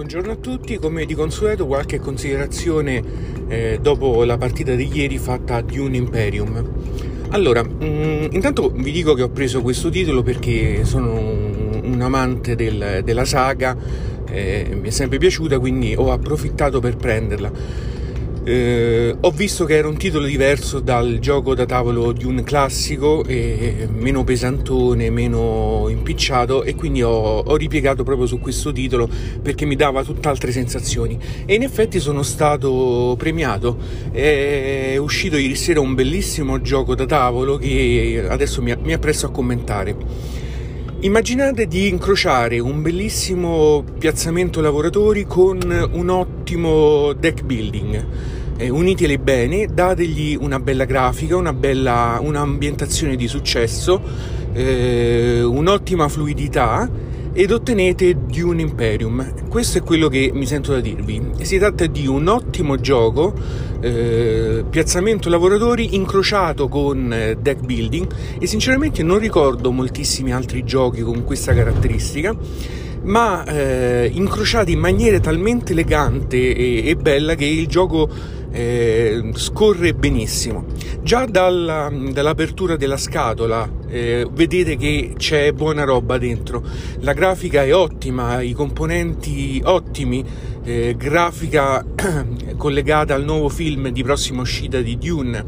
Buongiorno a tutti, come di consueto qualche considerazione eh, dopo la partita di ieri fatta a Dune Imperium. Allora, mh, mm, intanto vi dico che ho preso questo titolo perché sono un, un amante del, della saga, eh, mi è sempre piaciuta quindi ho approfittato per prenderla. Eh, ho visto che era un titolo diverso dal gioco da tavolo di un classico, eh, meno pesantone, meno impicciato e quindi ho, ho, ripiegato proprio su questo titolo perché mi dava tutt'altre sensazioni e in effetti sono stato premiato. È uscito ieri sera un bellissimo gioco da tavolo che adesso mi, mi appresso a commentare. Immaginate di incrociare un bellissimo piazzamento lavoratori con un ottimo deck building. Eh, uniteli bene, dategli una bella grafica, una bella un'ambientazione di successo, eh, un'ottima fluidità ed ottenete Dune Imperium. Questo è quello che mi sento da dirvi. Si tratta di un ottimo gioco, eh, piazzamento lavoratori incrociato con eh, deck building e sinceramente non ricordo moltissimi altri giochi con questa caratteristica ma eh, incrociati in maniera talmente elegante e, e bella che il gioco eh, scorre benissimo. Già dalla, dall'apertura della scatola eh, vedete che c'è buona roba dentro. La grafica è ottima, i componenti ottimi, eh, grafica collegata al nuovo film di prossima uscita di Dune.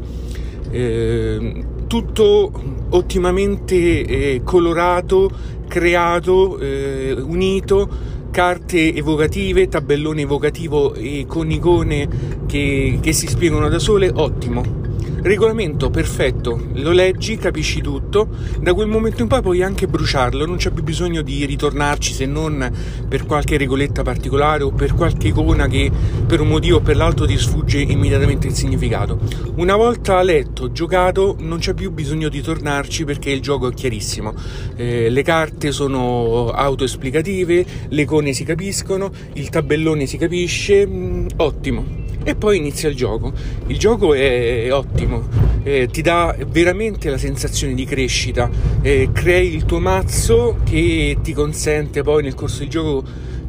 Eh, tutto ottimamente eh, colorato, creato, eh, unito carte evocative, tabellone evocativo e con icone che, che si spiegano da sole, ottimo. Regolamento perfetto, lo leggi, capisci tutto, da quel momento in poi puoi anche bruciarlo, non c'è più bisogno di ritornarci se non per qualche regoletta particolare o per qualche icona che per un motivo o per l'altro ti sfugge immediatamente il significato. Una volta letto, giocato, non c'è più bisogno di tornarci perché il gioco è chiarissimo. Eh, le carte sono autoesplicative, le icone si capiscono, il tabellone si capisce, mh, mm, ottimo e poi inizia il gioco. Il gioco è, ottimo, eh, ti dà veramente la sensazione di crescita, eh, crei il tuo mazzo che ti consente poi nel corso del gioco,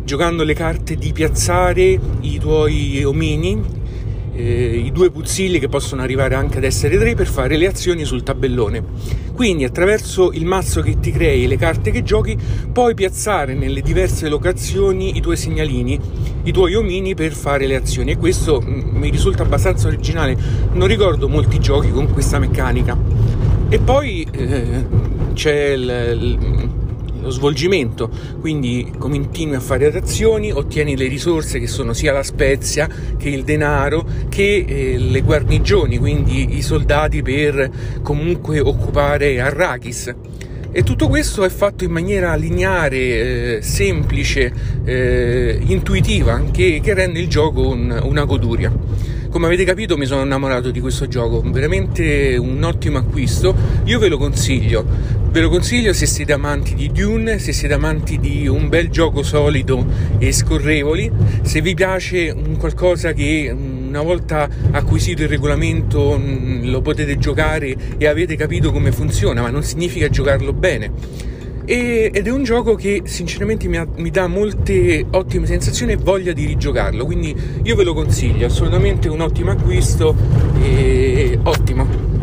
giocando le carte, di piazzare i tuoi omini eh, i due puzzilli che possono arrivare anche ad essere tre per fare le azioni sul tabellone. Quindi attraverso il mazzo che ti crei e le carte che giochi puoi piazzare nelle diverse locazioni i tuoi segnalini, i tuoi omini per fare le azioni e questo mm, mi risulta abbastanza originale, non ricordo molti giochi con questa meccanica. E poi eh, c'è il, il lo svolgimento, quindi continui a fare azioni, ottieni le risorse che sono sia la spezia che il denaro che eh, le guarnigioni, quindi i soldati per comunque occupare Arrakis. E tutto questo è fatto in maniera lineare, eh, semplice, eh, intuitiva, che, che, rende il gioco un, una goduria. Come avete capito mi sono innamorato di questo gioco, veramente un ottimo acquisto, io ve lo consiglio, ve lo consiglio se siete amanti di Dune, se siete amanti di un bel gioco solido e scorrevoli, se vi piace un qualcosa che una volta acquisito il regolamento mm, lo potete giocare e avete capito come funziona, ma non significa giocarlo bene. Ed è un gioco che sinceramente mi, ha, mi, dà molte ottime sensazioni e voglia di rigiocarlo, quindi io ve lo consiglio, assolutamente un ottimo acquisto e ottimo.